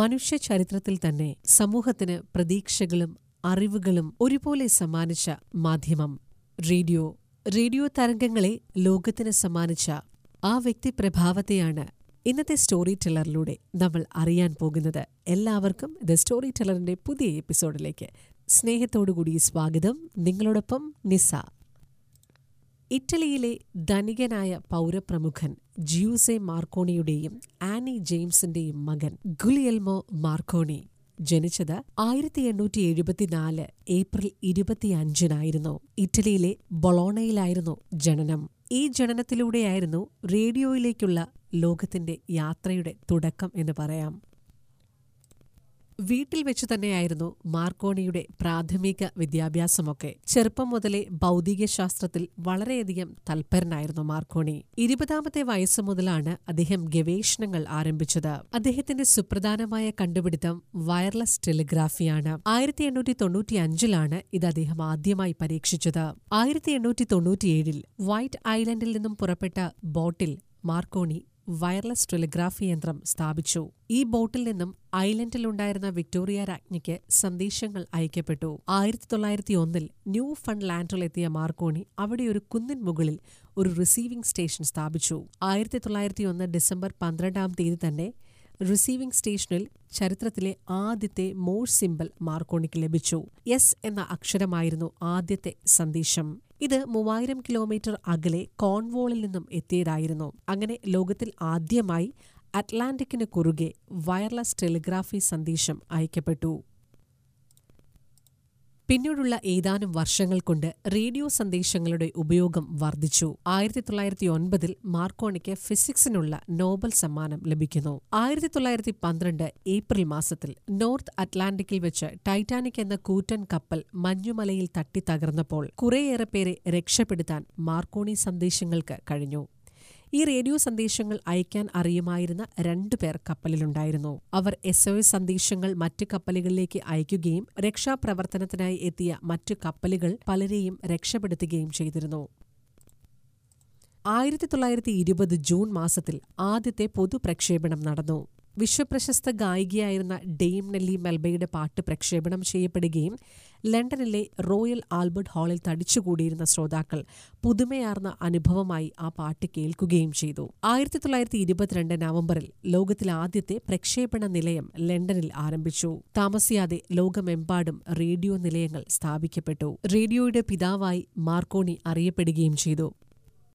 മനുഷ്യ ചരിത്രത്തിൽ തന്നെ സമൂഹത്തിന് പ്രതീക്ഷകളും അറിവുകളും ഒരുപോലെ സമ്മാനിച്ച മാധ്യമം. റേഡിയോ റേഡിയോ തരംഗങ്ങളെ ലോകത്തിന് സമ്മാനിച്ച ആ വ്യക്തി പ്രഭാവത്തെയാണ് ഇന്നത്തെ സ്റ്റോറി ടെല്ലറിലൂടെ നമ്മൾ അറിയാൻ പോകുന്നത്. എല്ലാവർക്കും ദ സ്റ്റോറി ടെല്ലറിന്റെ പുതിയ എപ്പിസോഡിലേക്ക് സ്നേഹത്തോടുകൂടി സ്വാഗതം. നിങ്ങളോടൊപ്പം നിസ. ഇറ്റലിയിലെ ധനികനായ പൗരപ്രമുഖൻ ജിയൂസെ മാർക്കോണിയുടെയും ആനി ജെയിംസിന്റെയും മകൻ ഗുലിയൽമോ മാർക്കോണി ജനിച്ചത് ആയിരത്തി എണ്ണൂറ്റി എഴുപത്തിനാല് ഏപ്രിൽ ഇരുപത്തിയഞ്ചിനായിരുന്നു. ഇറ്റലിയിലെ ബൊളോണയിലായിരുന്നു ജനനം. ഈ ജനനത്തിലൂടെയായിരുന്നു റേഡിയോയിലേക്കുള്ള ലോകത്തിന്റെ യാത്രയുടെ തുടക്കം എന്ന് പറയാം. വീട്ടിൽ വെച്ച് തന്നെയായിരുന്നു മാർക്കോണിയുടെ പ്രാഥമിക വിദ്യാഭ്യാസമൊക്കെ. ചെറുപ്പം മുതലേ ഭൗതിക ശാസ്ത്രത്തിൽ വളരെയധികം തൽപരനായിരുന്നു മാർക്കോണി. ഇരുപതാമത്തെ വയസ്സ് മുതലാണ് അദ്ദേഹം ഗവേഷണങ്ങൾ ആരംഭിച്ചത്. അദ്ദേഹത്തിന്റെ സുപ്രധാനമായ കണ്ടുപിടുത്തം വയർലെസ് ടെലിഗ്രാഫിയാണ്. ആയിരത്തി എണ്ണൂറ്റി തൊണ്ണൂറ്റി അഞ്ചിലാണ് ഇത് അദ്ദേഹം ആദ്യമായി പരീക്ഷിച്ചത്. ആയിരത്തി എണ്ണൂറ്റി തൊണ്ണൂറ്റിയേഴിൽ വൈറ്റ് ഐലൻഡിൽ നിന്നും പുറപ്പെട്ട ബോട്ടിൽ മാർക്കോണി വയർലെസ് ടെലിഗ്രാഫി യന്ത്രം സ്ഥാപിച്ചു. ഈ ബോട്ടിൽ നിന്നും ഐലൻഡിലുണ്ടായിരുന്ന വിക്ടോറിയ രാജ്ഞിക്ക് സന്ദേശങ്ങൾ അയക്കപ്പെട്ടു. ആയിരത്തി തൊള്ളായിരത്തി ഒന്നിൽ ന്യൂ ഫണ്ട് ലാൻഡിലെത്തിയ മാർക്കോണി അവിടെ ഒരു കുന്നിൻ മുകളിൽ ഒരു റിസീവിംഗ് സ്റ്റേഷൻ സ്ഥാപിച്ചു. ആയിരത്തി തൊള്ളായിരത്തി ഒന്ന് ഡിസംബർ പന്ത്രണ്ടാം തീയതി തന്നെ റിസീവിംഗ് സ്റ്റേഷനിൽ ചരിത്രത്തിലെ ആദ്യത്തെ മോഴ്സ് സിമ്പിൾ മാർക്കോണിക്ക് ലഭിച്ചു. എസ് എന്ന അക്ഷരമായിരുന്നു ആദ്യത്തെ സന്ദേശം. ഇത് മൂവായിരം കിലോമീറ്റർ അകലെ കോൺവോളിൽ നിന്നും എത്തിയതായിരുന്നു. അങ്ങനെ ലോകത്തിൽ ആദ്യമായി അറ്റ്ലാന്റിക്കിന് കുറുകെ വയർലെസ് ടെലിഗ്രാഫി സന്ദേശം അയക്കപ്പെട്ടു. പിന്നീടുള്ള ഏതാനും വർഷങ്ങൾ കൊണ്ട് റേഡിയോ സന്ദേശങ്ങളുടെ ഉപയോഗം വർദ്ധിച്ചു. ആയിരത്തി തൊള്ളായിരത്തി ഒൻപതിൽ മാർക്കോണിക്ക് ഫിസിക്സിനുള്ള നോബൽ സമ്മാനം ലഭിക്കുന്നു. ആയിരത്തി തൊള്ളായിരത്തി പന്ത്രണ്ട് ഏപ്രിൽ മാസത്തിൽ നോർത്ത് അറ്റ്ലാന്റിക്കിൽ വെച്ച് ടൈറ്റാനിക് എന്ന കൂറ്റൻ കപ്പൽ മഞ്ഞുമലയിൽ തട്ടി തകർന്നപ്പോൾ കുറേയേറെ പേരെ രക്ഷപ്പെടുത്താൻ മാർക്കോണി സന്ദേശങ്ങൾക്ക് കഴിഞ്ഞു. ഈ റേഡിയോ സന്ദേശങ്ങൾ അയക്കാൻ അറിയുമായിരുന്ന രണ്ടുപേർ കപ്പലിലുണ്ടായിരുന്നു. അവർ എസ് ഒ എസ് സന്ദേശങ്ങൾ മറ്റ് കപ്പലുകളിലേക്ക് അയക്കുകയും രക്ഷാപ്രവർത്തനത്തിനായി എത്തിയ മറ്റു കപ്പലുകൾ പലരെയും രക്ഷപ്പെടുത്തുകയും ചെയ്തിരുന്നു. ആയിരത്തി തൊള്ളായിരത്തി ഇരുപത് ജൂൺ മാസത്തിൽ ആദ്യത്തെ പൊതുപ്രക്ഷേപണം നടന്നു. വിശ്വപ്രശസ്ത ഗായികയായിരുന്ന ഡെയിം നെല്ലി മെൽബയുടെ പാട്ട് പ്രക്ഷേപണം ചെയ്യപ്പെടുകയും ലണ്ടനിലെ റോയൽ ആൽബർട്ട് ഹാളിൽ തടിച്ചുകൂടിയിരുന്ന ശ്രോതാക്കൾ പുതുമയാർന്ന അനുഭവമായി ആ പാട്ട് കേൾക്കുകയും ചെയ്തു. ആയിരത്തി തൊള്ളായിരത്തി ഇരുപത്തിരണ്ട് നവംബറിൽ ലോകത്തിലെ ആദ്യത്തെ പ്രക്ഷേപണ നിലയം ലണ്ടനിൽ ആരംഭിച്ചു. താമസിയാതെ ലോകമെമ്പാടും റേഡിയോ നിലയങ്ങൾ സ്ഥാപിക്കപ്പെട്ടു. റേഡിയോയുടെ പിതാവായി മാർക്കോണി അറിയപ്പെടുകയും ചെയ്തു.